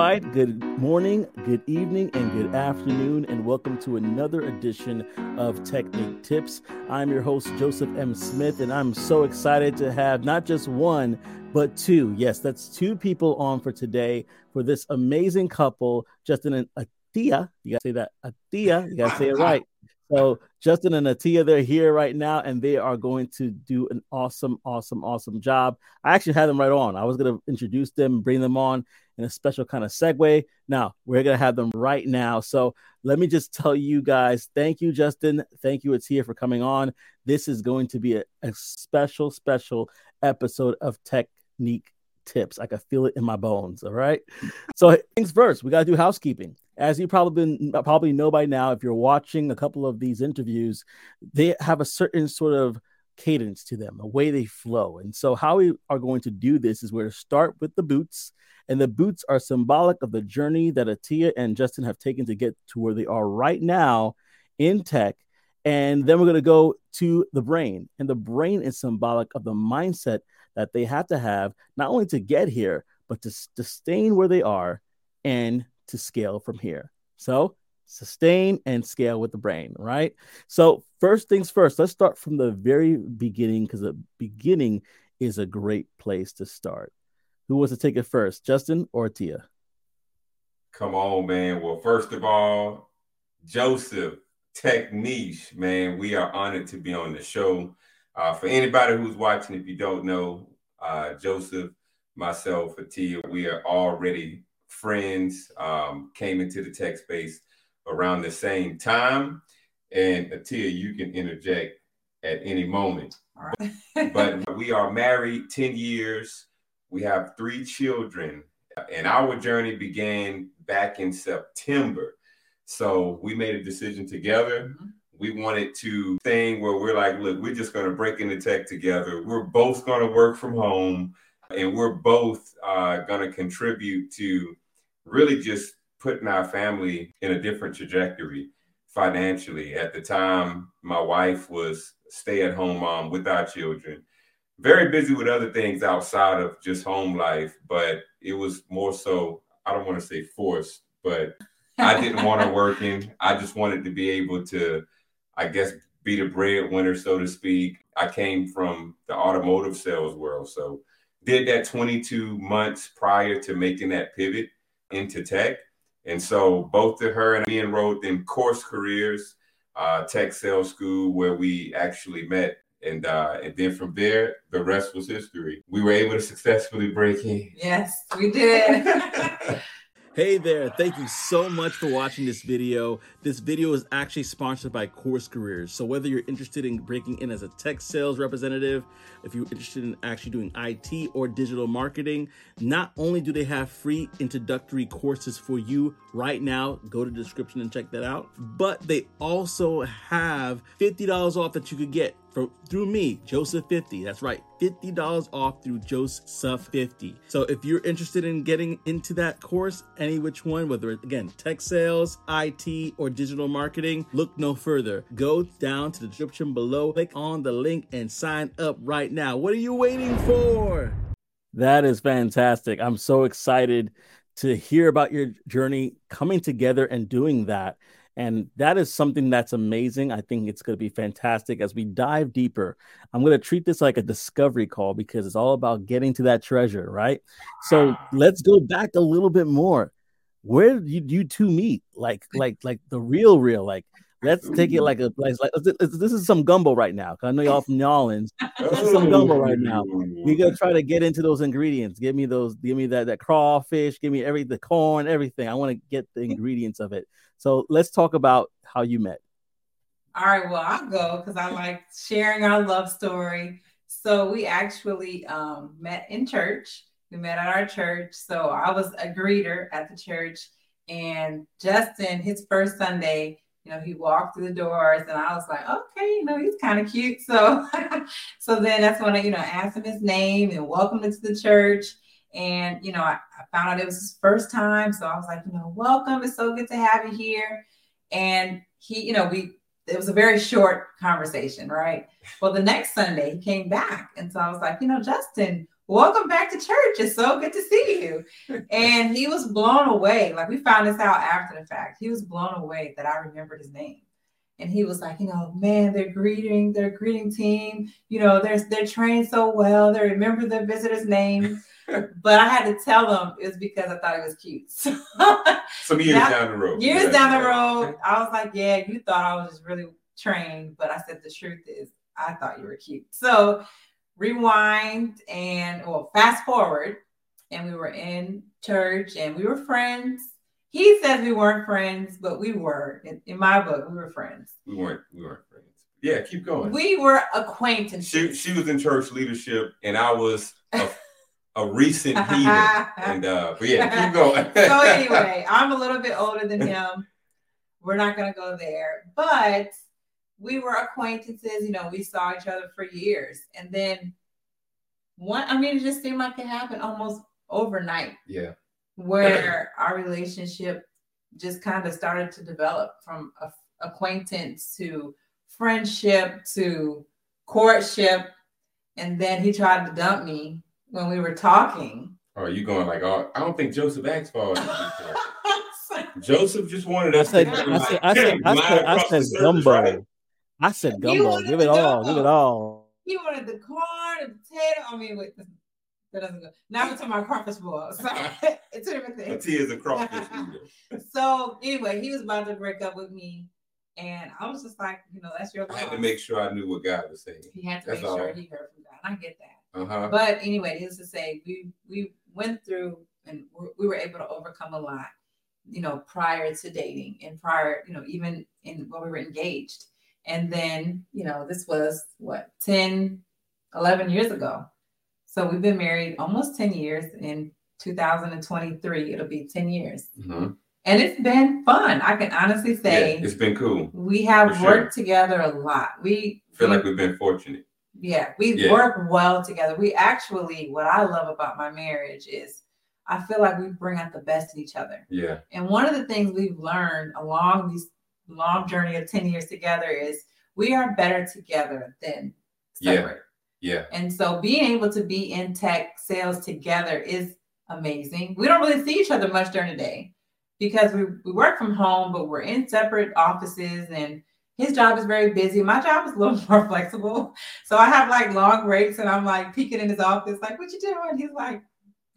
right. Good morning, good evening, and good afternoon, and welcome to another edition of Technique Tips. I'm your host, Joseph M. Smith, and I'm so excited to have not just one, but two. Yes, that's two people on for today for this amazing couple, Juston and Atiya. You gotta say that, Atiya. You gotta say it right. So Juston and Atiya, they're here right now, and they are going to do an awesome, awesome, awesome job. I actually had them right on. I was to introduce them, bring them on in a special kind of segue. Now we're going to have them right now. So let me just tell you guys, thank you, Juston. Thank you, Atiya, for coming on. This is going to be a, a special, special episode of Technique Tips. I can feel it in my bones. All right. So things first, we got to do housekeeping as you probably probably know by now, if you're watching a couple of these interviews, they have a certain sort of cadence to them, a way they flow. And so, how we are going to do this is we're to start with the boots, and the boots are symbolic of the journey that Atiya and Juston have taken to get to where they are right now in tech. And then we're going to go to the brain, and the brain is symbolic of the mindset that they have to have not only to get here, but to sustain where they are and to scale from here. So sustain and scale with the brain, right? So, first things first, let's start from the very beginning because the beginning is a great place to start. Who wants to take it first, Juston or Tia? Come on, man. Well, first of all, Joseph Techniche, man, we are honored to be on the show. Uh, for anybody who's watching, if you don't know, uh, Joseph, myself, Atiya, we are already friends um, came into the tech space around the same time. And Atiya, you can interject at any moment. but we are married 10 years. We have three children. And our journey began back in September. So we made a decision together. Mm-hmm. We wanted to thing where we're like, look, we're just going to break into tech together. We're both going to work from home and we're both uh, going to contribute to really just putting our family in a different trajectory financially. At the time, my wife was stay at home mom with our children, very busy with other things outside of just home life, but it was more so, I don't want to say forced, but I didn't want her working. I just wanted to be able to, I guess, be the breadwinner, so to speak. I came from the automotive sales world. So did that 22 months prior to making that pivot into tech. And so both of her and me enrolled in course careers, uh, tech sales school, where we actually met. And uh, and then from there, the rest was history. We were able to successfully break in. Yes, we did. Hey there, thank you so much for watching this video. This video is actually sponsored by Course Careers. So whether you're interested in breaking in as a tech sales representative, if you're interested in actually doing IT or digital marketing, not only do they have free introductory courses for you right now, go to the description and check that out, but they also have $50 off that you could get from through me, Joseph 50. That's right, $50 off through Joseph 50. So if you're interested in getting into that course, any which one, whether it's again tech sales, IT, or digital marketing, look no further. Go down to the description below, click on the link, and sign up right now. What are you waiting for? That is fantastic. I'm so excited to hear about your journey coming together and doing that. And that is something that's amazing. I think it's going to be fantastic as we dive deeper. I'm going to treat this like a discovery call because it's all about getting to that treasure, right? So let's go back a little bit more. Where did you, you two meet? Like, like, like the real, real, like, let's take it like a like, like this is some gumbo right now. I know y'all from New Orleans. This is some gumbo right now. We're gonna try to get into those ingredients. Give me those. Give me that that crawfish. Give me every the corn, everything. I want to get the ingredients of it. So let's talk about how you met. All right, well, I'll go because I like sharing our love story. So we actually um, met in church. We met at our church. So I was a greeter at the church, and Juston, his first Sunday, you know, he walked through the doors, and I was like, okay, you know, he's kind of cute. So, so then that's when I, you know, asked him his name and welcomed him to the church. And, you know, I, I, found out it was his first time. So I was like, you know, welcome. It's so good to have you here. And he, you know, we, it was a very short conversation, right? Well, the next Sunday he came back. And so I was like, you know, Juston, welcome back to church. It's so good to see you. and he was blown away. Like we found this out after the fact. He was blown away that I remembered his name. And he was like, you know, man, they're greeting, their greeting team, you know, they're they're trained so well. They remember the visitor's name. But I had to tell him it was because I thought it was cute. Some years now, down the road. Years yeah. down the road, I was like, yeah, you thought I was just really trained, but I said the truth is I thought you were cute. So rewind and well, fast forward, and we were in church and we were friends. He says we weren't friends, but we were. In, in my book, we were friends. We weren't. We weren't friends. Yeah, keep going. We were acquaintances. She, she was in church leadership, and I was a, a recent heathen. and uh, but yeah, keep going. so anyway, I'm a little bit older than him. We're not gonna go there, but we were acquaintances, you know, we saw each other for years. And then one, I mean, it just seemed like it happened almost overnight. Yeah. Where our relationship just kind of started to develop from a, acquaintance to friendship to courtship. And then he tried to dump me when we were talking. Or are you going like, oh, I don't think Joseph asked for it. Joseph just wanted us I said, to I said, I said, I said, I said, gumbo. Right? I said gumbo. Give it all. Give it all. He wanted the corn, and the potato. I mean, wait, that doesn't go. Now we're talking about crawfish balls. So it's a different thing. Tea is a crawfish. so anyway, he was about to break up with me. And I was just like, you know, that's your I had to make sure I knew what God was saying. He had to that's make all. sure he heard from God. I get that. Uh-huh. But anyway, needless to say, we we went through and we were able to overcome a lot, you know, prior to dating and prior, you know, even in when we were engaged. And then, you know, this was what 10, 11 years ago. So we've been married almost 10 years. In 2023, it'll be 10 years. Mm-hmm. And it's been fun. I can honestly say yeah, it's been cool. We have worked together a lot. We feel we, like we've been fortunate. Yeah, we yeah. work well together. We actually, what I love about my marriage is I feel like we bring out the best in each other. Yeah. And one of the things we've learned along this long journey of 10 years together is we are better together than separate. Yeah. yeah. And so being able to be in tech sales together is amazing. We don't really see each other much during the day because we, we work from home, but we're in separate offices and his job is very busy. My job is a little more flexible. So I have like long breaks and I'm like peeking in his office, like, what you doing? He's like,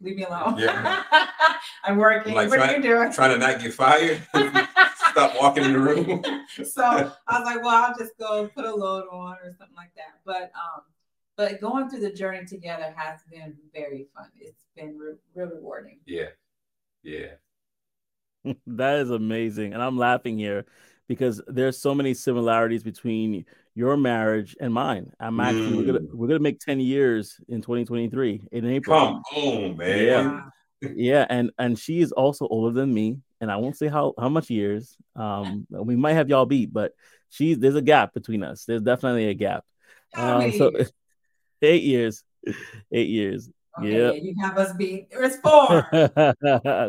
leave me alone. Yeah. I'm working. Like what try, are you doing? Trying to not get fired. Stop walking in the room. so I was like, well, I'll just go put a load on or something like that. But um, but going through the journey together has been very fun. It's been re- real rewarding. Yeah. Yeah. that is amazing. And I'm laughing here because there's so many similarities between your marriage and mine. I'm actually mm. we're gonna we're gonna make 10 years in 2023 in April. Come on, man. Yeah. yeah, and and she is also older than me, and I won't say how how much years. Um, we might have y'all beat, but she's there's a gap between us. There's definitely a gap. Um, so eight years, eight years. Okay, yep. you have us beat. There's four.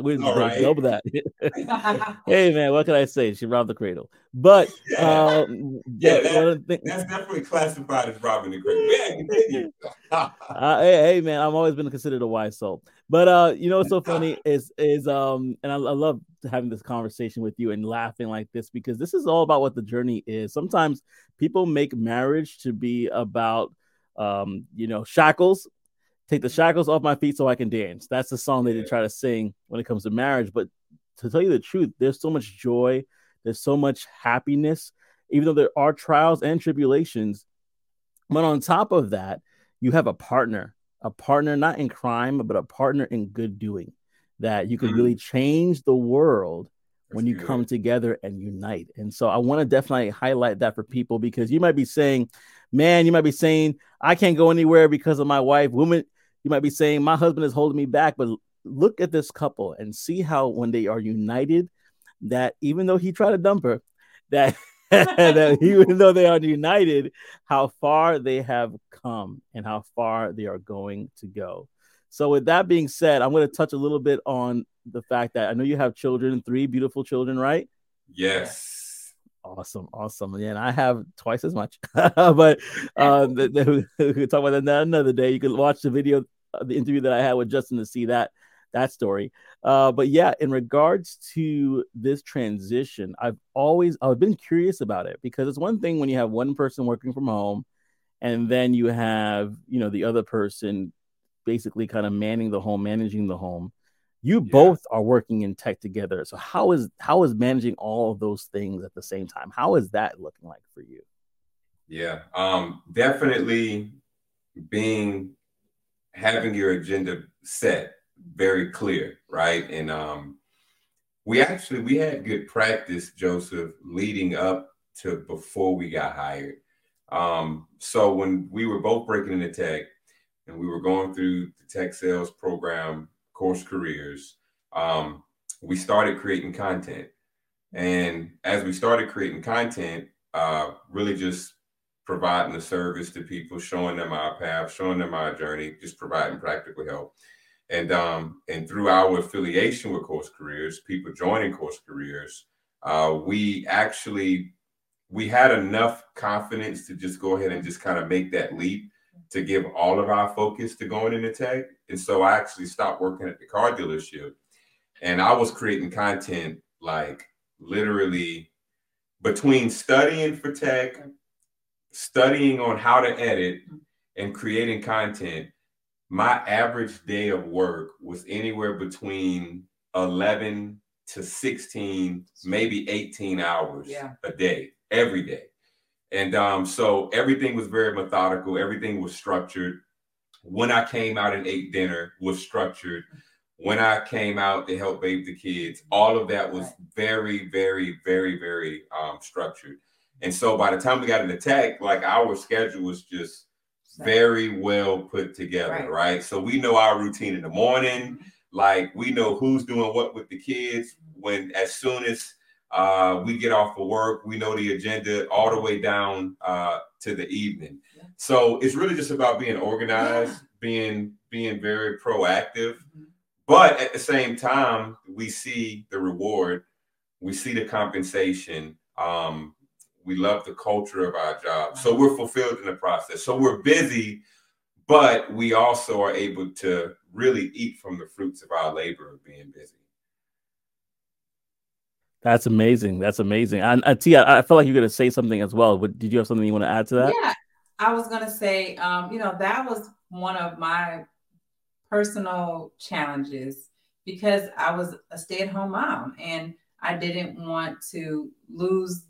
we All right. double that. hey man, what can I say? She robbed the cradle. But yeah, um, yeah that, that's definitely classified as robbing the cradle. Yeah, uh, hey, hey, man, I've always been considered a wise soul. But uh, you know what's so funny is is um, and I, I love having this conversation with you and laughing like this because this is all about what the journey is. Sometimes people make marriage to be about um, you know, shackles take the shackles off my feet so I can dance. That's the song that they try to sing when it comes to marriage. But to tell you the truth, there's so much joy, there's so much happiness, even though there are trials and tribulations. But on top of that, you have a partner, a partner not in crime, but a partner in good doing that you can mm-hmm. really change the world when you come together and unite. And so I want to definitely highlight that for people because you might be saying, man, you might be saying, I can't go anywhere because of my wife. Women, you might be saying, My husband is holding me back. But look at this couple and see how when they are united, that even though he tried to dump her, that that even though they are united, how far they have come and how far they are going to go. So, with that being said, I'm going to touch a little bit on the fact that I know you have children, three beautiful children, right? Yes. Awesome, awesome. Yeah, and I have twice as much. but uh, we could talk about that another day. You can watch the video the interview that I had with Juston to see that that story. Uh, but yeah, in regards to this transition, I've always I've been curious about it because it's one thing when you have one person working from home, and then you have you know the other person basically kind of manning the home, managing the home. You yeah. both are working in tech together. So how is how is managing all of those things at the same time? How is that looking like for you? Yeah, um, definitely being having your agenda set very clear, right? And um, we actually we had good practice, Joseph, leading up to before we got hired. Um, so when we were both breaking into tech and we were going through the tech sales program course careers, um, we started creating content. And as we started creating content, uh, really just providing the service to people, showing them our path, showing them our journey, just providing practical help. And um, and through our affiliation with Course Careers, people joining Course Careers, uh, we actually we had enough confidence to just go ahead and just kind of make that leap to give all of our focus to going into tech. And so I actually stopped working at the car dealership and I was creating content like literally between studying for tech, studying on how to edit, and creating content my average day of work was anywhere between 11 to 16, maybe 18 hours yeah. a day, every day. And um, so everything was very methodical, everything was structured. When I came out and ate dinner was structured. When I came out to help bathe the kids, all of that was very, very, very, very um, structured. And so by the time we got into tech, like our schedule was just very well put together, right. right. So we know our routine in the morning. Mm-hmm. Like we know who's doing what with the kids. When as soon as uh, we get off of work, we know the agenda all the way down uh, to the evening. Yeah. So it's really just about being organized, yeah. being being very proactive. Mm-hmm. But at the same time, we see the reward, we see the compensation. Um, we love the culture of our job. So we're fulfilled in the process. So we're busy, but we also are able to really eat from the fruits of our labor of being busy. That's amazing. That's amazing. And uh, Tia, I feel like you're going to say something as well. But did you have something you want to add to that? Yeah, I was going to say, um, you know, that was one of my personal challenges because I was a stay-at-home mom and I didn't want to lose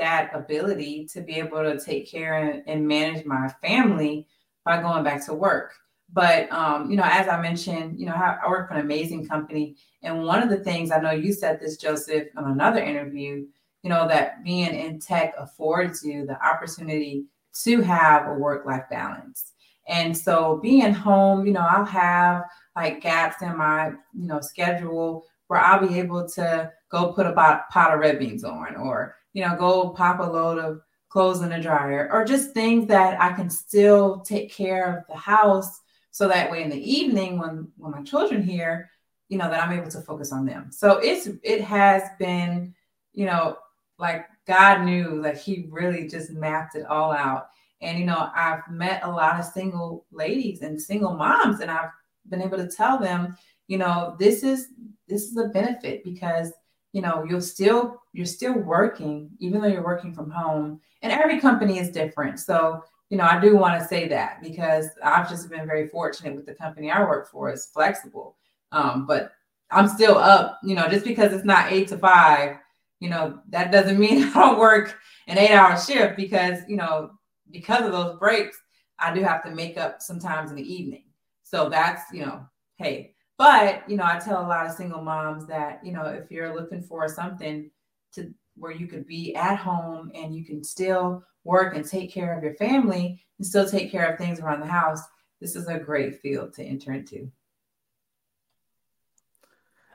that ability to be able to take care and, and manage my family by going back to work. But um, you know, as I mentioned, you know, I, I work for an amazing company, and one of the things I know you said this, Joseph, on another interview, you know, that being in tech affords you the opportunity to have a work-life balance. And so being home, you know, I'll have like gaps in my, you know, schedule where I'll be able to go put a pot of red beans on or you know, go pop a load of clothes in the dryer or just things that I can still take care of the house so that way in the evening when when my children here, you know, that I'm able to focus on them. So it's it has been, you know, like God knew that he really just mapped it all out. And you know, I've met a lot of single ladies and single moms and I've been able to tell them, you know, this is this is a benefit because you know you're still you're still working even though you're working from home. And every company is different. So you know i do want to say that because i've just been very fortunate with the company i work for is flexible. Um, but i'm still up you know just because it's not eight to five you know that doesn't mean i don't work an eight hour shift because you know because of those breaks i do have to make up sometimes in the evening. So that's you know hey but, you know, I tell a lot of single moms that, you know, if you're looking for something to where you could be at home and you can still work and take care of your family and still take care of things around the house, this is a great field to enter into.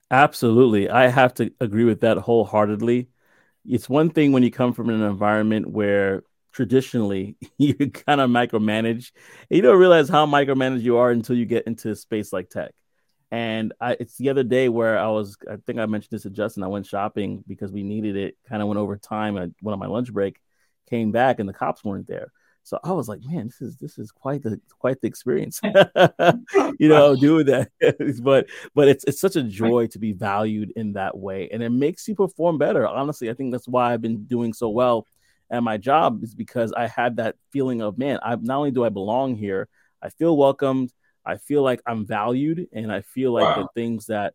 Absolutely. I have to agree with that wholeheartedly. It's one thing when you come from an environment where traditionally you kind of micromanage you don't realize how micromanaged you are until you get into a space like tech. And I, it's the other day where I was, I think I mentioned this to Juston. I went shopping because we needed it. Kind of went over time. I went on my lunch break, came back, and the cops weren't there. So I was like, man, this is this is quite the quite the experience, you know, doing that. but but it's it's such a joy to be valued in that way, and it makes you perform better. Honestly, I think that's why I've been doing so well at my job is because I had that feeling of man, I not only do I belong here, I feel welcomed, I feel like I'm valued, and I feel like wow. the things that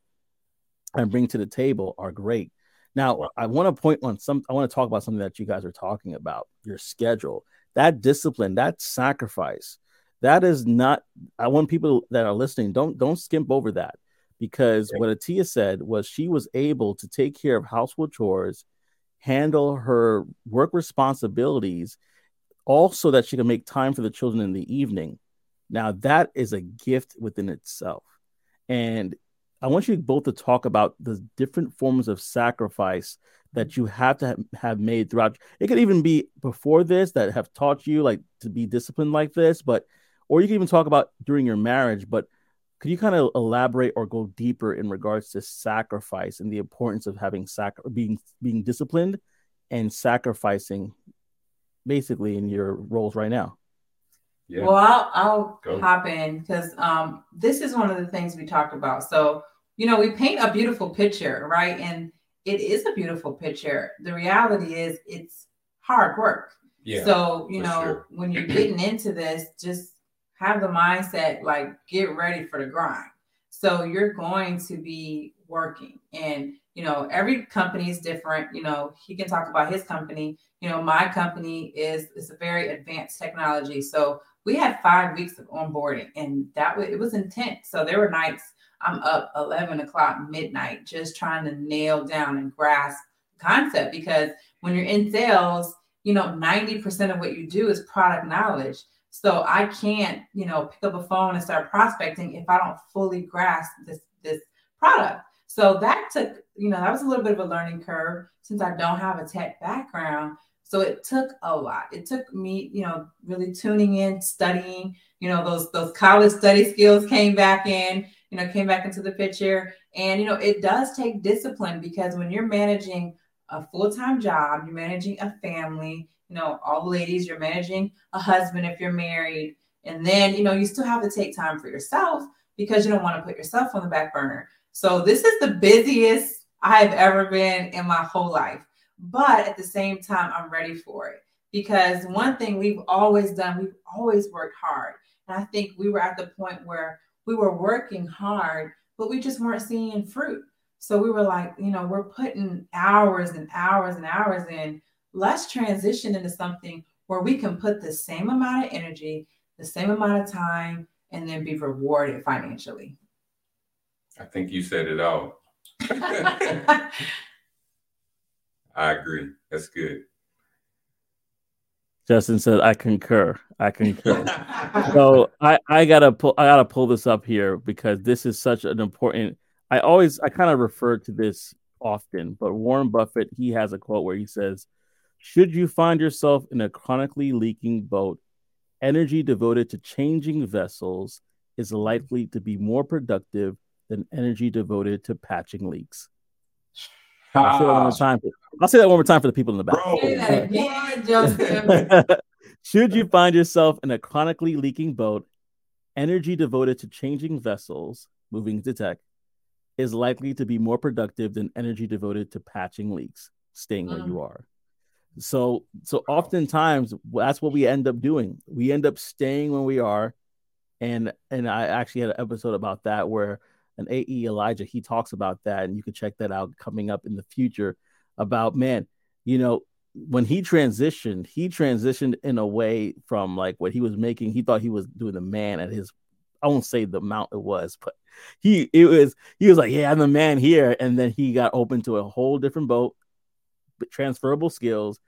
I bring to the table are great. Now, wow. I want to point on some. I want to talk about something that you guys are talking about. Your schedule that discipline, that sacrifice, that is not. I want people that are listening don't don't skimp over that because what Atiya said was she was able to take care of household chores, handle her work responsibilities, also that she can make time for the children in the evening. Now that is a gift within itself, and I want you both to talk about the different forms of sacrifice that mm-hmm. you have to have made throughout. It could even be before this that have taught you like to be disciplined like this, but or you can even talk about during your marriage. But could you kind of elaborate or go deeper in regards to sacrifice and the importance of having sac being being disciplined and sacrificing basically in your roles right now? Yeah. Well, I'll, I'll Go. hop in because um, this is one of the things we talked about. So, you know, we paint a beautiful picture, right? And it is a beautiful picture. The reality is it's hard work. Yeah. So, you know, sure. when you're getting into this, just have the mindset like get ready for the grind. So you're going to be working and you know every company is different you know he can talk about his company you know my company is is a very advanced technology so we had five weeks of onboarding and that was it was intense so there were nights I'm up 11 o'clock midnight just trying to nail down and grasp concept because when you're in sales, you know, 90% of what you do is product knowledge. So I can't, you know, pick up a phone and start prospecting if I don't fully grasp this this product. So that took, you know, that was a little bit of a learning curve since I don't have a tech background. So it took a lot. It took me, you know, really tuning in, studying, you know, those those college study skills came back in you know, came back into the picture. And, you know, it does take discipline because when you're managing a full time job, you're managing a family, you know, all the ladies, you're managing a husband if you're married. And then, you know, you still have to take time for yourself because you don't want to put yourself on the back burner. So this is the busiest I've ever been in my whole life. But at the same time, I'm ready for it because one thing we've always done, we've always worked hard. And I think we were at the point where we were working hard, but we just weren't seeing fruit. So we were like, you know, we're putting hours and hours and hours in. Let's transition into something where we can put the same amount of energy, the same amount of time, and then be rewarded financially. I think you said it all. I agree. That's good. Juston said, "I concur. I concur." so I, I gotta pull I gotta pull this up here because this is such an important. I always I kind of refer to this often, but Warren Buffett he has a quote where he says, "Should you find yourself in a chronically leaking boat, energy devoted to changing vessels is likely to be more productive than energy devoted to patching leaks." That one time. I'll say that one more time for the people in the back. Should you find yourself in a chronically leaking boat, energy devoted to changing vessels, moving to tech, is likely to be more productive than energy devoted to patching leaks, staying where you mm. are. So, so oftentimes that's what we end up doing. We end up staying where we are, and and I actually had an episode about that where an AE Elijah, he talks about that, and you can check that out coming up in the future. About man, you know, when he transitioned, he transitioned in a way from like what he was making. He thought he was doing the man at his. I won't say the amount it was, but he it was he was like, yeah, I'm the man here, and then he got open to a whole different boat, transferable skills,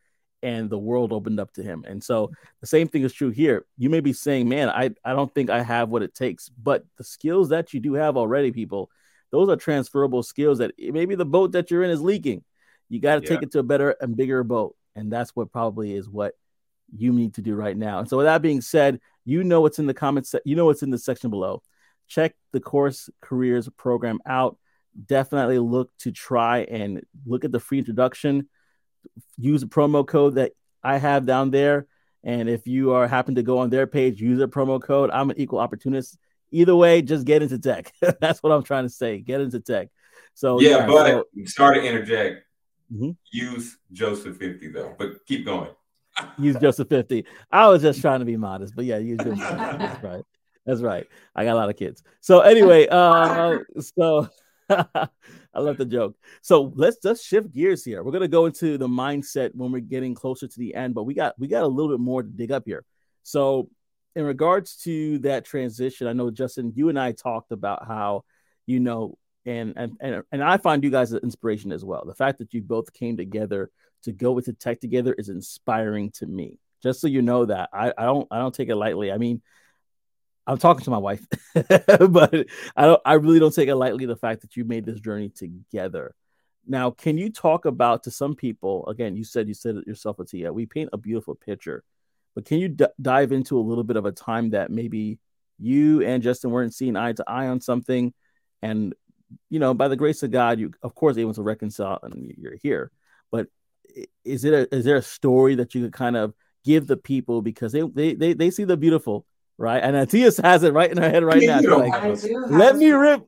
and the world opened up to him. And so the same thing is true here. You may be saying, man, I, I don't think I have what it takes, but the skills that you do have already, people, those are transferable skills that maybe the boat that you're in is leaking. You got to yeah. take it to a better and bigger boat. And that's what probably is what you need to do right now. And so with that being said, you know what's in the comments, you know what's in the section below. Check the course careers program out. Definitely look to try and look at the free introduction use a promo code that I have down there And if you are happen to go on their page, use a promo code. I'm an equal opportunist. Either way, just get into tech. That's what I'm trying to say. Get into tech. So yeah, yeah but so, sorry to interject. Mm-hmm. Use Joseph 50 though, but keep going. use Joseph 50. I was just trying to be modest, but yeah, use Joseph 50. That's right. That's right. I got a lot of kids. So anyway, uh, so I love the joke. So let's just shift gears here. We're gonna go into the mindset when we're getting closer to the end, but we got we got a little bit more to dig up here. So in regards to that transition, I know Juston, you and I talked about how you know, and and and, I find you guys an inspiration as well. The fact that you both came together to go into tech together is inspiring to me. Just so you know that I, I don't I don't take it lightly. I mean, I'm talking to my wife, but I don't. I really don't take it lightly the fact that you made this journey together. Now, can you talk about to some people? Again, you said you said it yourself, Atiya. We paint a beautiful picture, but can you d- dive into a little bit of a time that maybe you and Juston weren't seeing eye to eye on something, and you know, by the grace of God, you of course able to reconcile, and you're here. But is it a, is there a story that you could kind of give the people because they they they, they see the beautiful right? And Atias has it right in her head right now. Like, Let me rip.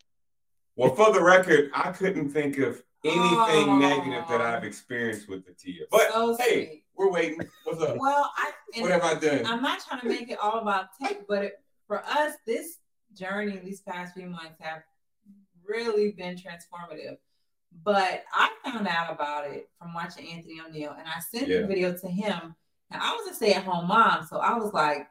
Well, for the record, I couldn't think of anything oh. negative that I've experienced with Atiya. But so hey, sweet. we're waiting. What's up? Well, I what have I done? I'm not trying to make it all about tech, but it, for us, this journey these past few months have really been transformative. But I found out about it from watching Anthony ONeal, and I sent yeah. the video to him. And I was a stay-at-home mom, so I was like,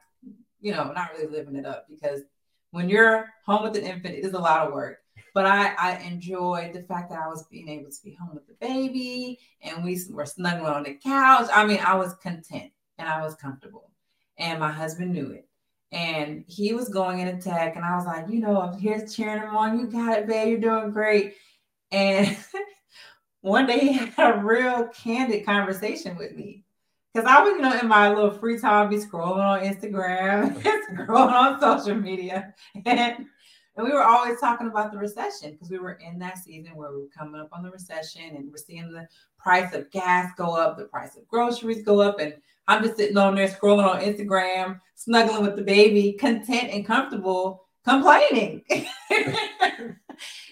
you know, not really living it up because when you're home with an infant, it is a lot of work. But I, I enjoyed the fact that I was being able to be home with the baby and we were snuggling on the couch. I mean, I was content and I was comfortable. And my husband knew it. And he was going in tech, and I was like, you know, I'm here cheering him on. You got it, babe. You're doing great. And one day he had a real candid conversation with me. Because I was, you know, in my little free time, be scrolling on Instagram, scrolling on social media. And, and we were always talking about the recession because we were in that season where we were coming up on the recession and we're seeing the price of gas go up, the price of groceries go up. And I'm just sitting on there scrolling on Instagram, snuggling with the baby, content and comfortable, complaining.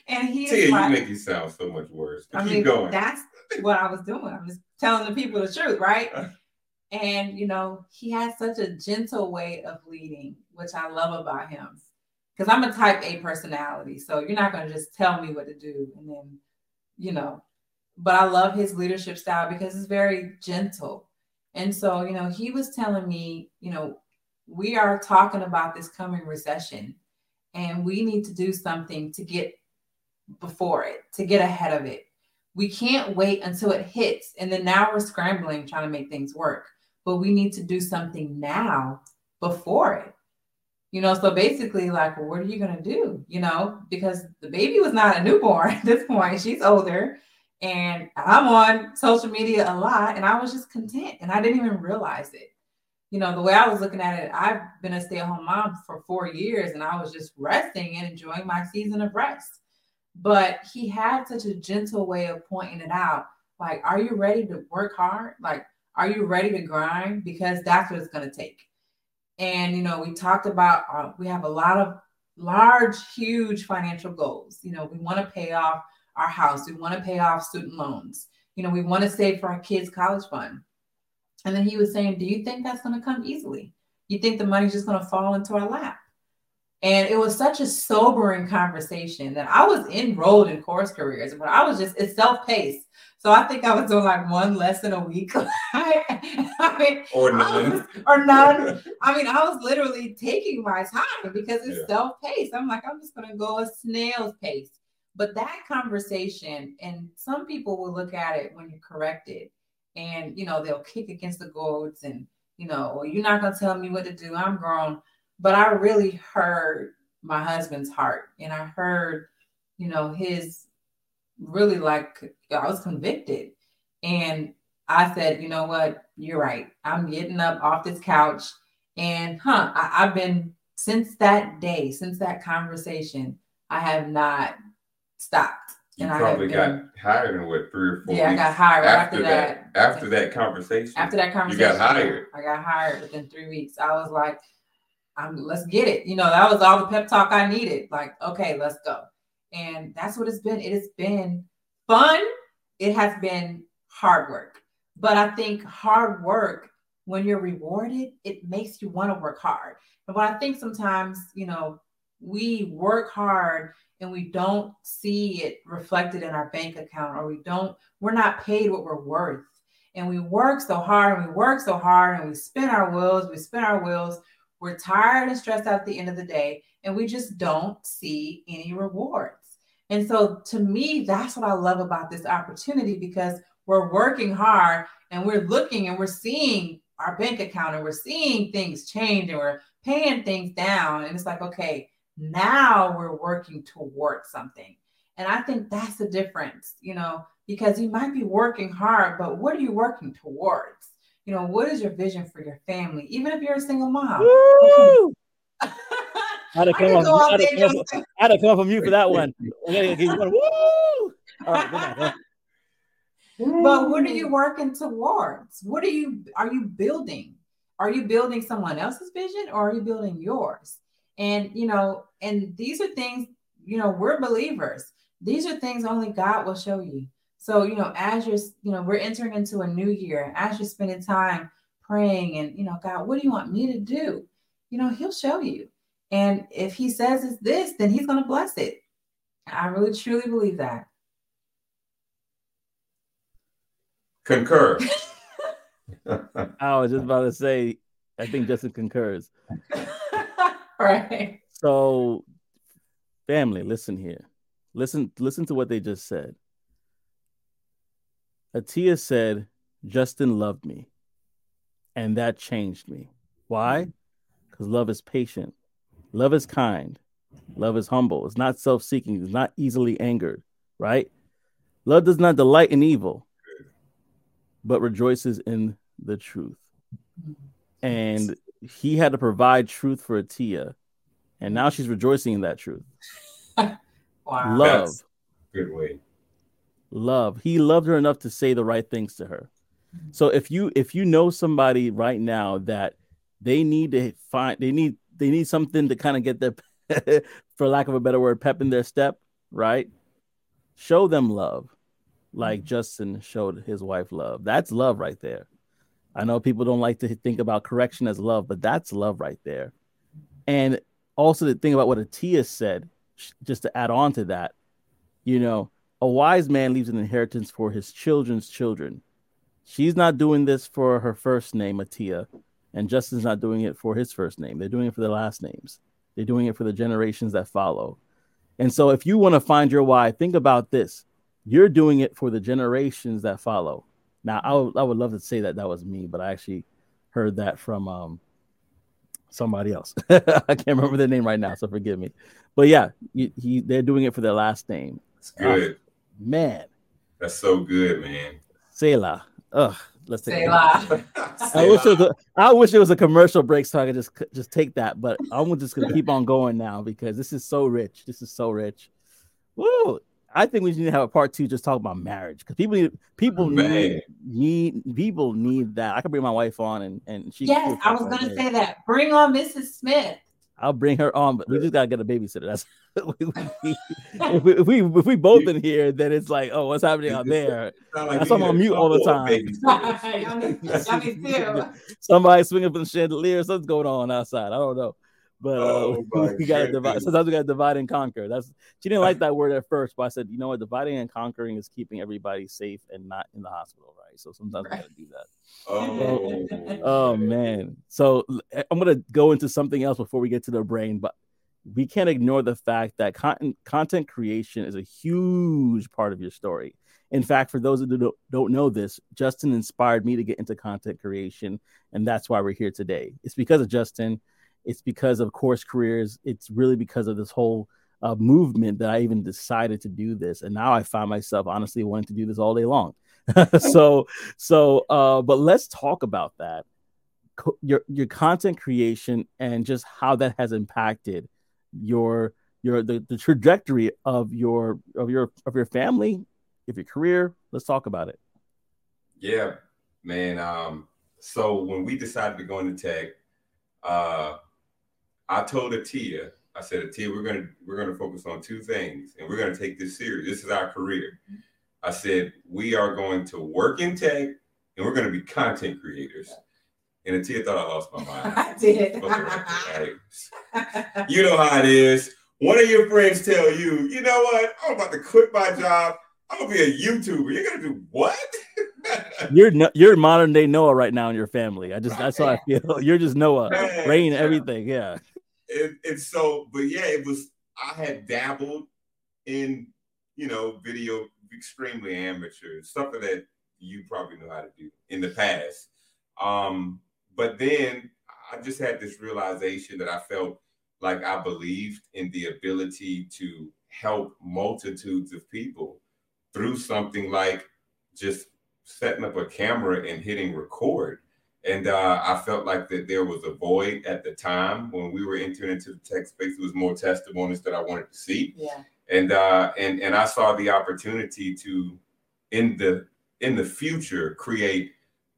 and he's Tia, like, you make you sound so much worse. I Keep mean, going. That's what I was doing. I'm just telling the people the truth, right? Uh. And, you know, he has such a gentle way of leading, which I love about him. Because I'm a type A personality. So you're not going to just tell me what to do and then, you know, but I love his leadership style because it's very gentle. And so, you know, he was telling me, you know, we are talking about this coming recession and we need to do something to get before it, to get ahead of it. We can't wait until it hits. And then now we're scrambling trying to make things work but we need to do something now before it. You know, so basically, like, well, what are you going to do? You know, because the baby was not a newborn at this point, she's older. And I'm on social media a lot, and I was just content and I didn't even realize it. You know, the way I was looking at it, I've been a stay at home mom for four years and I was just resting and enjoying my season of rest. But he had such a gentle way of pointing it out. Like, are you ready to work hard? Like, are you ready to grind? Because that's what it's going to take. And, you know, we talked about, uh, we have a lot of large, huge financial goals. You know, we want to pay off our house, we want to pay off student loans, you know, we want to save for our kids' college fund. And then he was saying, Do you think that's going to come easily? You think the money's just going to fall into our lap? And it was such a sobering conversation that I was enrolled in course careers, but I was just, it's self paced. So I think I was doing like one lesson a week. I mean, or none. Was, or none. I mean, I was literally taking my time because it's yeah. self paced. I'm like, I'm just going to go a snail's pace. But that conversation, and some people will look at it when you correct it, and you know, they'll kick against the gourds and, you know, well, you're not going to tell me what to do. I'm grown. But I really heard my husband's heart and I heard, you know, his really like I was convicted. And I said, you know what? You're right. I'm getting up off this couch. And huh, I, I've been since that day, since that conversation, I have not stopped. You and probably been, got hired in what three or four. Yeah, I got hired after, after that, that. After that conversation. After that conversation, you got hired. I got hired within three weeks. I was like, "I'm let's get it." You know, that was all the pep talk I needed. Like, okay, let's go. And that's what it's been. It has been fun. It has been hard work, but I think hard work when you're rewarded, it makes you want to work hard. But what I think sometimes, you know, we work hard and we don't see it reflected in our bank account or we don't we're not paid what we're worth. And we work so hard and we work so hard and we spin our wheels we spin our wheels. We're tired and stressed out at the end of the day and we just don't see any rewards. And so to me that's what i love about this opportunity because we're working hard and we're looking and we're seeing our bank account and we're seeing things change and we're paying things down. And it's like okay now we're working towards something. And I think that's the difference, you know, because you might be working hard, but what are you working towards? You know, what is your vision for your family, even if you're a single mom? Woo! I'd have come, off, I'd come, I'd have come from you for that one. Woo! But what are you working towards? What are you are you building? Are you building someone else's vision or are you building yours? And, you know, and these are things, you know, we're believers. These are things only God will show you. So, you know, as you're, you know, we're entering into a new year, as you're spending time praying and, you know, God, what do you want me to do? You know, He'll show you. And if He says it's this, then He's going to bless it. I really truly believe that. Concur. I was just about to say, I think Juston concurs. right. So, family, listen here. Listen, listen to what they just said. Atiya said, Juston loved me. And that changed me. Why? Mm-hmm. Because love is patient. Love is kind. Love is humble. It's not self seeking. It's not easily angered, right? Love does not delight in evil, but rejoices in the truth. Mm-hmm. And he had to provide truth for Atiya, and now she's rejoicing in that truth. wow. Love. That's good way. Love. He loved her enough to say the right things to her. So if you if you know somebody right now that they need to find they need they need something to kind of get their for lack of a better word pep in their step, right? Show them love like mm-hmm. Juston showed his wife love. That's love right there. I know people don't like to think about correction as love, but that's love right there. And also the thing about what Atiya said, just to add on to that, you know, a wise man leaves an inheritance for his children's children. She's not doing this for her first name, Atiya, and Juston's not doing it for his first name. They're doing it for their last names. They're doing it for the generations that follow. And so if you want to find your why, think about this. You're doing it for the generations that follow. Now, I would, I would love to say that that was me, but I actually heard that from um, somebody else. I can't remember their name right now, so forgive me. But yeah, he, he they're doing it for their last name. That's good, uh, man. That's so good, man. Selah. Ugh. Let's take Selah. I wish it was a, I wish it was a commercial break so I could just just take that, but I'm just gonna keep on going now because this is so rich. This is so rich. Woo! I think we need to have a part two just talk about marriage because people need people need, need people need that. I can bring my wife on and and she. Yes, I was going to say that. Bring on Mrs. Smith. I'll bring her on, but we just gotta get a babysitter. That's if, we, if we if we both in here, then it's like, oh, what's happening out there? Like That's I'm on mute all the time. Somebody swinging from the chandelier, something's going on outside. I don't know. But uh, oh, we got to divide. Sometimes we got to divide and conquer. That's she didn't like that word at first, but I said, you know what, dividing and conquering is keeping everybody safe and not in the hospital, right? So sometimes right. we got to do that. Oh. oh man. So I'm gonna go into something else before we get to the brain, but we can't ignore the fact that content content creation is a huge part of your story. In fact, for those who don't know this, Juston inspired me to get into content creation, and that's why we're here today. It's because of Juston it's because of course careers. It's really because of this whole uh, movement that I even decided to do this. And now I find myself honestly wanting to do this all day long. so, so, uh, but let's talk about that. Co- your your content creation and just how that has impacted your your the, the trajectory of your of your of your family, of your career. Let's talk about it. Yeah, man. Um, so when we decided to go into tech, uh, I told Atiya, I said, Atiya, we're gonna we're gonna focus on two things, and we're gonna take this serious. This is our career. I said we are going to work in tech, and we're gonna be content creators. And Atiya thought I lost my mind. I did. you know how it is. One of your friends tell you, you know what? I'm about to quit my job. I'm gonna be a YouTuber. You're gonna do what? you're no, you're modern day Noah right now in your family. I just that's how I feel. You're just Noah, Man, rain, yeah. everything. Yeah. It, it's so, but yeah, it was. I had dabbled in, you know, video extremely amateur stuff that you probably know how to do in the past. Um, but then I just had this realization that I felt like I believed in the ability to help multitudes of people through something like just setting up a camera and hitting record. And uh, I felt like that there was a void at the time when we were entering into the tech space. It was more testimonies that I wanted to see. Yeah. And uh, and and I saw the opportunity to in the in the future create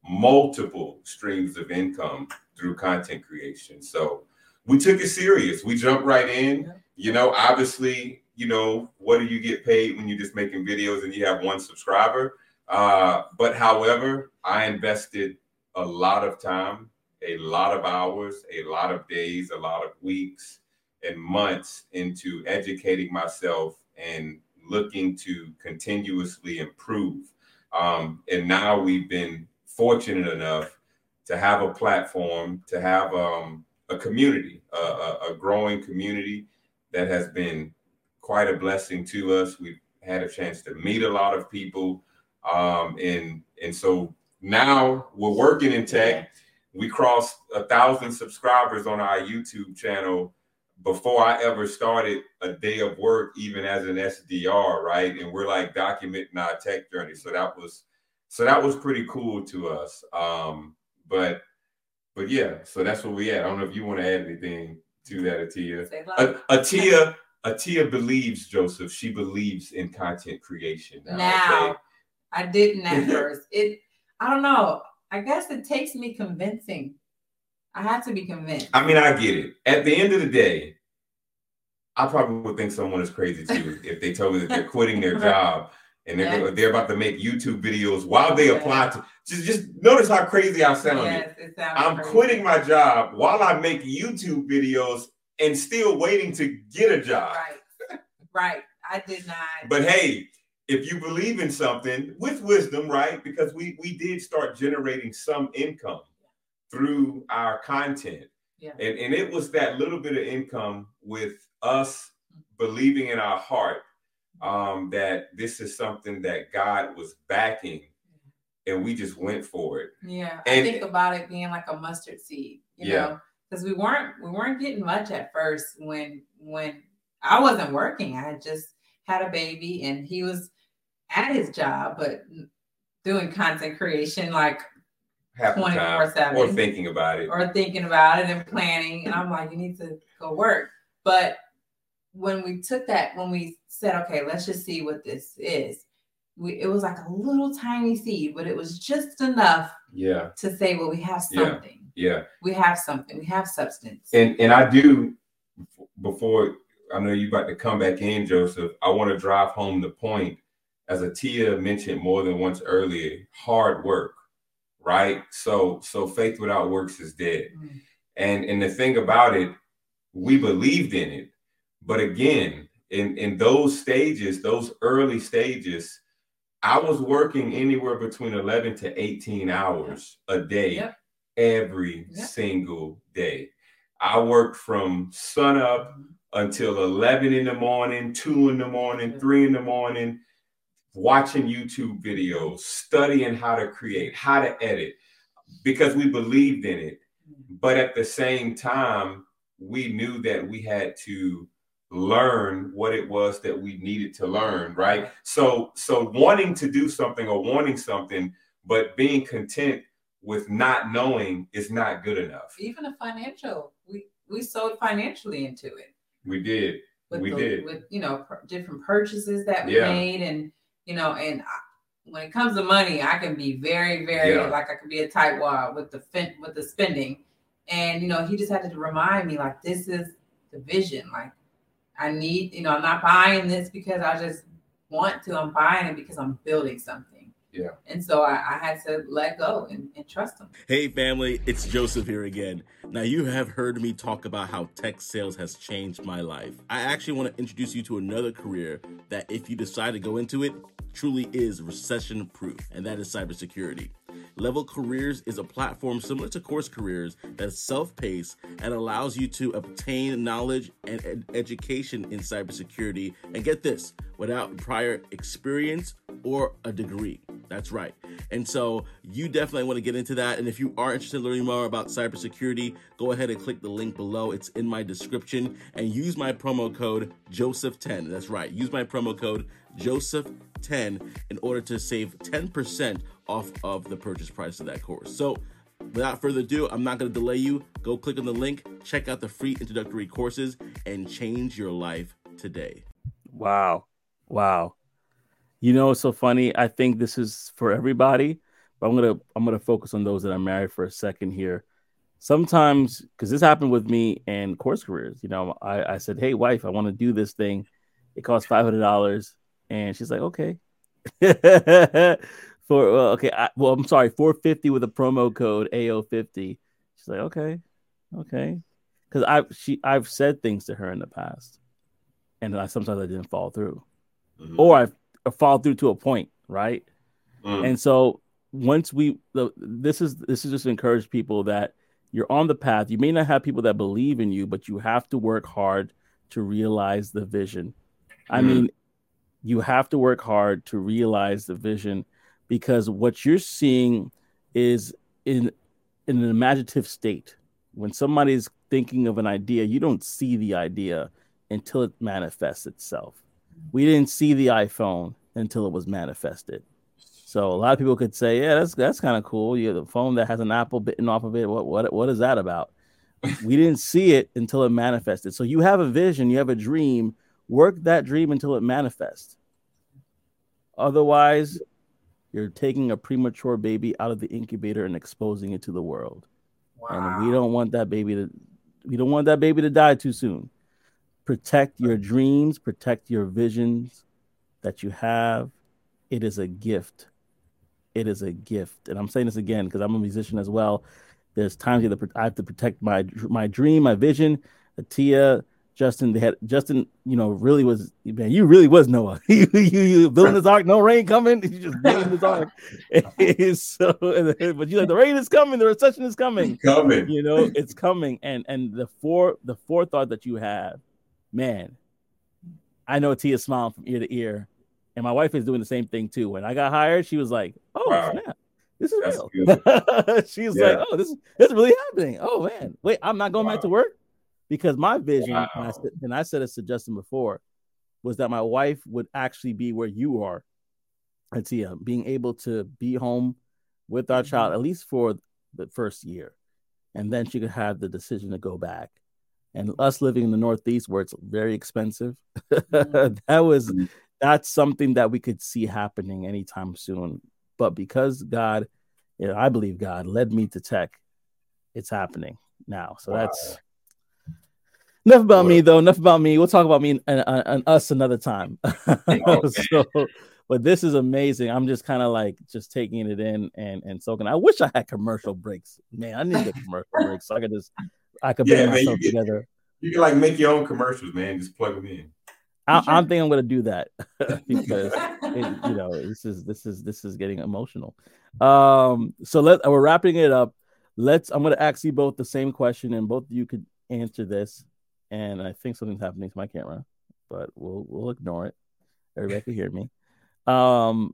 multiple streams of income through content creation. So we took it serious. We jumped right in. You know, obviously, you know, what do you get paid when you're just making videos and you have one subscriber? Uh, but however, I invested a lot of time, a lot of hours, a lot of days, a lot of weeks and months into educating myself and looking to continuously improve. Um, and now we've been fortunate enough to have a platform, to have um, a community, a, a, a, growing community that has been quite a blessing to us. We've had a chance to meet a lot of people. Um, and, and so now we're working in tech. We crossed a thousand subscribers on our YouTube channel before I ever started a day of work, even as an SDR, right? And we're like documenting our tech journey. So that was so that was pretty cool to us. Um, but but yeah, so that's where we at. I don't know if you want to add anything to that, Atiya. Atiya, Atiya believes Joseph. She believes in content creation. Now, now okay? I didn't at first. It I don't know. I guess it takes me convincing. I have to be convinced. I mean, I get it. At the end of the day, I probably would think someone is crazy too if they told me that they're quitting their job and they're they're about to make YouTube videos while they apply to just just notice how crazy I sound. Yes, it I'm crazy. quitting my job while I make YouTube videos and still waiting to get a job. Right. right. I did not. But hey, if you believe in something with wisdom, right? Because we we did start generating some income through our content. Yeah. And, and it was that little bit of income with us believing in our heart um, that this is something that God was backing, and we just went for it. Yeah, and, I think about it being like a mustard seed. You yeah. know, because we weren't we weren't getting much at first when when I wasn't working. I had just had a baby, and he was at his job, but doing content creation like 24 7 or thinking about it or thinking about it and planning and i'm like you need to go work but when we took that, when we said, okay, let's just see what this is, we, it was like a little tiny seed, but it was just enough yeah. to say, well, we have something. Yeah. yeah. We have something. We have substance. And and I do before I know you about to come back in, Joseph, I want to drive home the point, as Atiya mentioned more than once earlier, hard work, right? So so faith without works is dead. Mm. And and the thing about it, we believed in it but again, in, in those stages, those early stages, I was working anywhere between 11 to 18 hours a day yep. every yep. single day. I worked from sun up mm-hmm. until 11 in the morning, 2 in the morning, 3 in the morning, watching YouTube videos, studying how to create, how to edit, because we believed in it. But at the same time, we knew that we had to learn what it was that we needed to learn right so so wanting to do something or wanting something but being content with not knowing is not good enough even a financial we we sold financially into it we did with we the, did. with you know pur- different purchases that we Yeah. made, and you know, and I, when it comes to money, I can be very, very Yeah. like I could be a tightwad with the fin- with the spending, and you know, he just had to remind me like this is the vision. Like I need, you know, I'm not buying this because I just want to. I'm buying it because I'm building something. Yeah. And so I, I had to let go and, and trust him. Hey, family, it's Joseph here again. Now, you have heard me talk about how tech sales has changed my life. I actually want to introduce you to another career that, if you decide to go into it, truly is recession proof, and that is cybersecurity. Level Careers is a platform similar to Course Careers that is self paced and allows you to obtain knowledge and ed- education in cybersecurity. And get this, without prior experience or a degree. That's right. And so you definitely want to get into that. And if you are interested in learning more about cybersecurity, go ahead and click the link below. It's in my description and use my promo code Joseph10. That's right. Use my promo code Joseph10 in order to save 10% off of the purchase price of that course. So without further ado, I'm not going to delay you. Go click on the link, check out the free introductory courses, and change your life today. Wow. Wow. You know, it's so funny. I think this is for everybody, but I'm gonna I'm gonna focus on those that are married for a second here. Sometimes, because this happened with me and course careers, you know, I, I said, Hey wife, I want to do this thing. It costs five hundred dollars. And she's like, Okay. for well, okay, I, well, I'm sorry, 450 with a promo code AO50. She's like, Okay, okay. Because I've she I've said things to her in the past. And I sometimes I didn't fall through. Mhm. Or I I fall through to a point, right? Mm. And so once we the, this is this is just to encourage people that you're on the path. You may not have people that believe in you, but you have to work hard to realize the vision. I Mhm. mean, you have to work hard to realize the vision because what you're seeing is in in an imaginative state. When somebody's thinking of an idea, you don't see the idea until it manifests itself. We didn't see the iPhone until it was manifested. So a lot of people could say, "Yeah, that's that's kind of cool. You have the phone that has an apple bitten off of it. What what what is that about?" we didn't see it until it manifested. So you have a vision, you have a dream. Work that dream until it manifests. Otherwise, you're taking a premature baby out of the incubator and exposing it to the world. And we don't want that baby to we don't want that baby to die too soon. Protect your dreams, protect your visions that you have. It is a gift. It is a gift. And I'm saying this again because I'm a musician as well. There's times you I have to protect my my dream, my vision. Atiya, Juston, they had Juston, you know, really was man, you really was Noah. you, you, you building this ark, no rain coming. You just building this ark. so, but you like the rain is coming, the recession is coming coming. you know it's coming and and the four the forethought that you have man i know tia smiling from ear to ear and my wife is doing the same thing too. When i got hired she was like oh Wow. snap this is That's real. she's Yeah. like oh this, this is really happening. Oh man. Wait i'm not going back to work? Because my vision and, I said, and i said this to Juston before was that my wife would actually be where you are Tia, being able to be home with our child mm-hmm. at least for the first year and then she could have the decision to go back. And us living in the Northeast where it's very expensive, that was Mhm. that's something that we could see happening anytime soon. But because God, you know, I believe God led me to tech, it's happening now. So Wow. that's enough about What me, though. Enough about me. We'll talk about me and, and, and us another time. So, but this is amazing. I'm just kind of like just taking it in and and soaking. I wish I had commercial breaks. Man, I need a commercial break so I could just I could Yeah, bring man, you myself get- together. You can like make your own commercials, man. Just plug them in. I, I'm thinking I'm gonna do that because it, you know this is this is this is getting emotional. Um, so let we're wrapping it up. Let's. I'm gonna ask you both the same question, and both of you could answer this. And I think something's happening to my camera, but we'll we'll ignore it. Everybody can hear me. Um,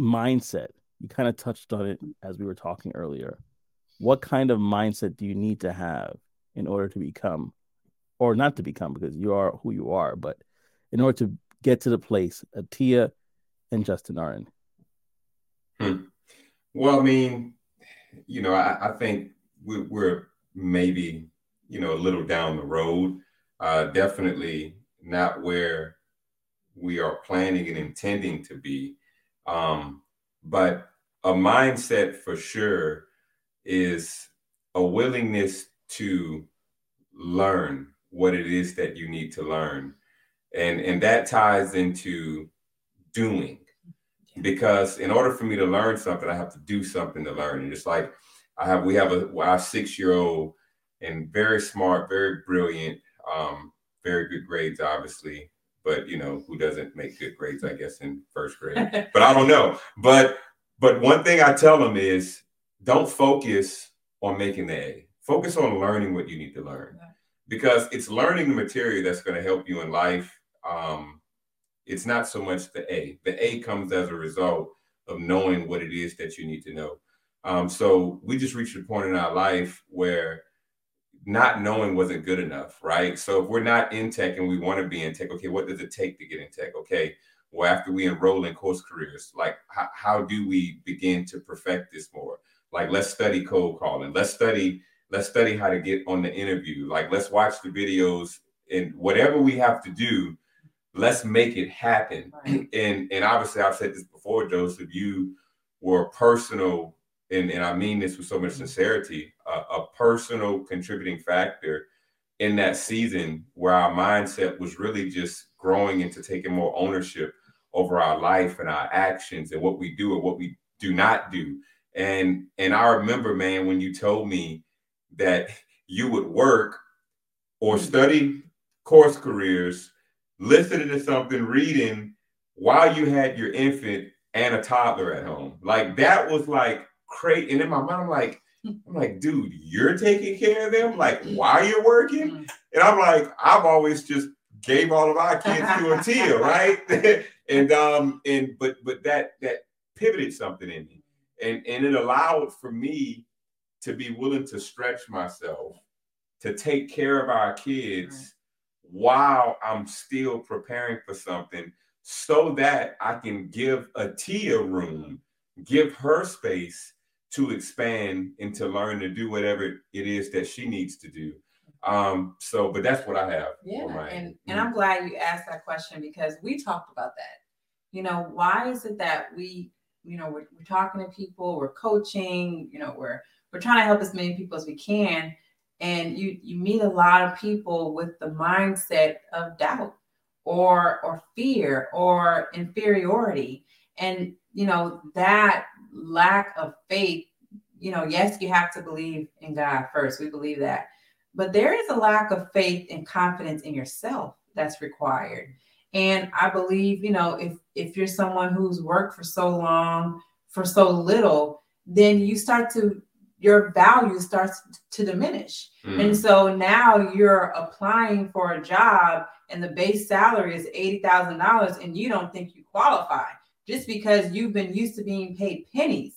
mindset. You kind of touched on it as we were talking earlier. What kind of mindset do you need to have in order to become or not to become because you are who you are, but in order to get to the place Atiya and Juston are in. Well, I mean, you know, I, I think we, we're maybe, you know, a little down the road. Uh, definitely not where we are planning and intending to be. Um, but a mindset for sure is a willingness to learn what it is that you need to learn. And, and that ties into doing. Because in order for me to learn something, I have to do something to learn. And it's like I have we have a our six year old and very smart, very brilliant, um, very good grades, obviously. But you know, who doesn't make good grades, I guess, in first grade. but I don't know. But but one thing I tell them is don't focus on making the A. Focus on learning what you need to learn. Because it's learning the material that's going to help you in life. Um, it's not so much the A. The A comes as a result of knowing what it is that you need to know. Um, so we just reached a point in our life where not knowing wasn't good enough, right? So if we're not in tech and we want to be in tech, okay, what does it take to get in tech? Okay, well, after we enroll in course careers, like how, how do we begin to perfect this more? Like let's study cold calling, let's study, let's study how to get on the interview. Like let's watch the videos and whatever we have to do, let's make it happen. Right. And and obviously I've said this before, Joseph, you were personal and, and I mean this with so much mm-hmm. sincerity, uh, a personal contributing factor in that season where our mindset was really just growing into taking more ownership over our life and our actions and what we do and what we do not do. And and I remember, man, when you told me that you would work or mm-hmm. study course careers, listening to something, reading while you had your infant and a toddler at home. Like that was like crazy. And in my mind, I'm like, I'm like, dude, you're taking care of them, like while you're working. Mm. And I'm like, I've always just gave all of our kids to Atiya, right? and um, and but but that that pivoted something in me, and and it allowed for me to be willing to stretch myself to take care of our kids right. while I'm still preparing for something, so that I can give Atiya room, give her space to expand and to learn to do whatever it is that she needs to do. Um, so, but that's what I have. Yeah, my, and and I'm glad you asked that question because we talked about that. You know, why is it that we, you know, we're, we're talking to people, we're coaching, you know, we're we're trying to help as many people as we can, and you you meet a lot of people with the mindset of doubt or or fear or inferiority, and you know that lack of faith, you know, yes, you have to believe in God first. We believe that. But there is a lack of faith and confidence in yourself that's required. And I believe, you know, if if you're someone who's worked for so long, for so little, then you start to your value starts to diminish. Mm. And so now you're applying for a job and the base salary is $80,000 and you don't think you qualify just because you've been used to being paid pennies.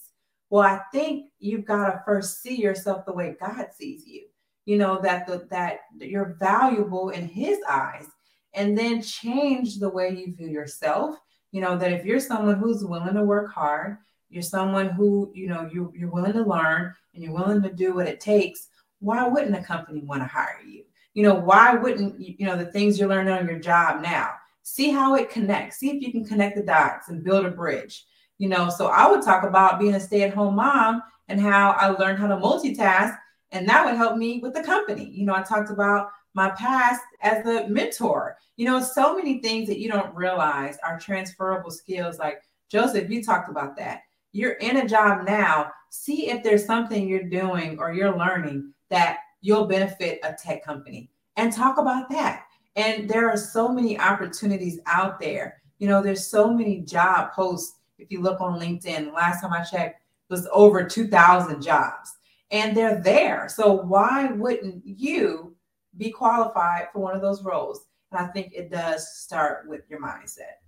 Well, I think you've got to first see yourself the way God sees you. You know that the, that you're valuable in His eyes, and then change the way you view yourself. You know that if you're someone who's willing to work hard, you're someone who you know you, you're willing to learn and you're willing to do what it takes. Why wouldn't a company want to hire you? You know why wouldn't you know the things you're learning on your job now? see how it connects see if you can connect the dots and build a bridge you know so i would talk about being a stay-at-home mom and how i learned how to multitask and that would help me with the company you know i talked about my past as a mentor. You know so many things that you don't realize are transferable skills. Like joseph you talked about that. You're in a job now. See if there's something you're doing or you're learning that you'll benefit a tech company. And talk about that. And there are so many opportunities out there. You know, there's so many job posts. If you look on LinkedIn, last time I checked, was over 2,000 jobs, and they're there. So why wouldn't you be qualified for one of those roles? And I think it does start with your mindset.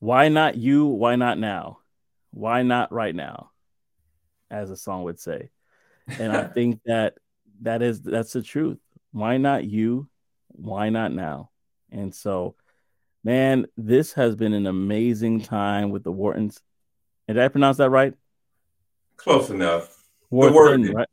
Why not you? Why not now? Why not right now? As a song would say. And I think that that is that's the truth. Why not you? why not now? And so, man, this has been an amazing time with the Whartons. Did I pronounce that right? Close enough. Warthen, right?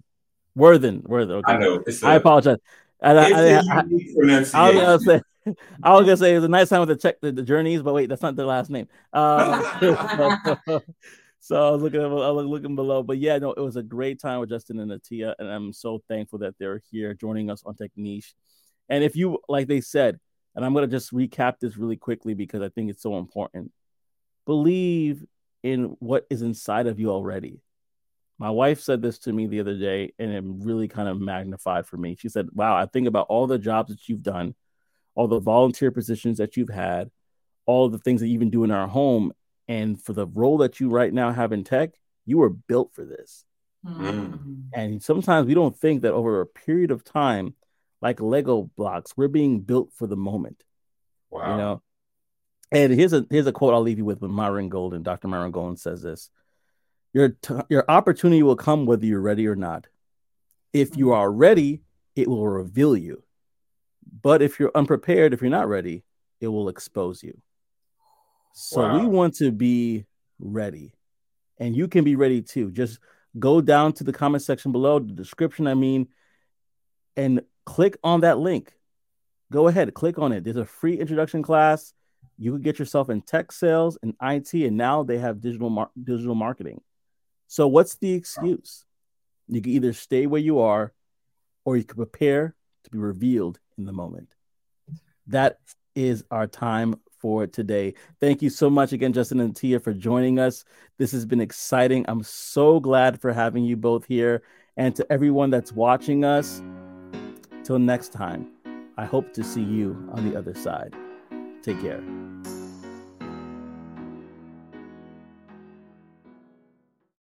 Warthen, Warthen. Okay. I know. A... I apologize. I, I, I, was gonna say, I was gonna say it was a nice time with the check the, the journeys, but wait, that's not their last name. Uh, so I was looking, I was looking below, but yeah, no, it was a great time with Juston and Atiya, and I'm so thankful that they're here joining us on Techniche. And if you, like they said, and I'm gonna just recap this really quickly because I think it's so important. Believe in what is inside of you already. My wife said this to me the other day, and it really kind of magnified for me. She said, Wow, I think about all the jobs that you've done, all the volunteer positions that you've had, all the things that you even do in our home. And for the role that you right now have in tech, you were built for this. Mm. And sometimes we don't think that over a period of time, like Lego blocks, we're being built for the moment. Wow. You know, and here's a here's a quote I'll leave you with when Myron Golden, Dr. Myron Golden says this. Your t- your opportunity will come whether you're ready or not. If you mm-hmm. are ready, it will reveal you. But if you're unprepared, if you're not ready, it will expose you. So wow. we want to be ready. And you can be ready too. Just go down to the comment section below, the description, I mean, and click on that link. Go ahead, click on it. There's a free introduction class. You can get yourself in tech sales and IT, and now they have digital mar- digital marketing. So what's the excuse? You can either stay where you are or you can prepare to be revealed in the moment. That is our time for today. Thank you so much again, Juston and Tia, for joining us. This has been exciting. I'm so glad for having you both here. And to everyone that's watching us, till next time, I hope to see you on the other side. Take care.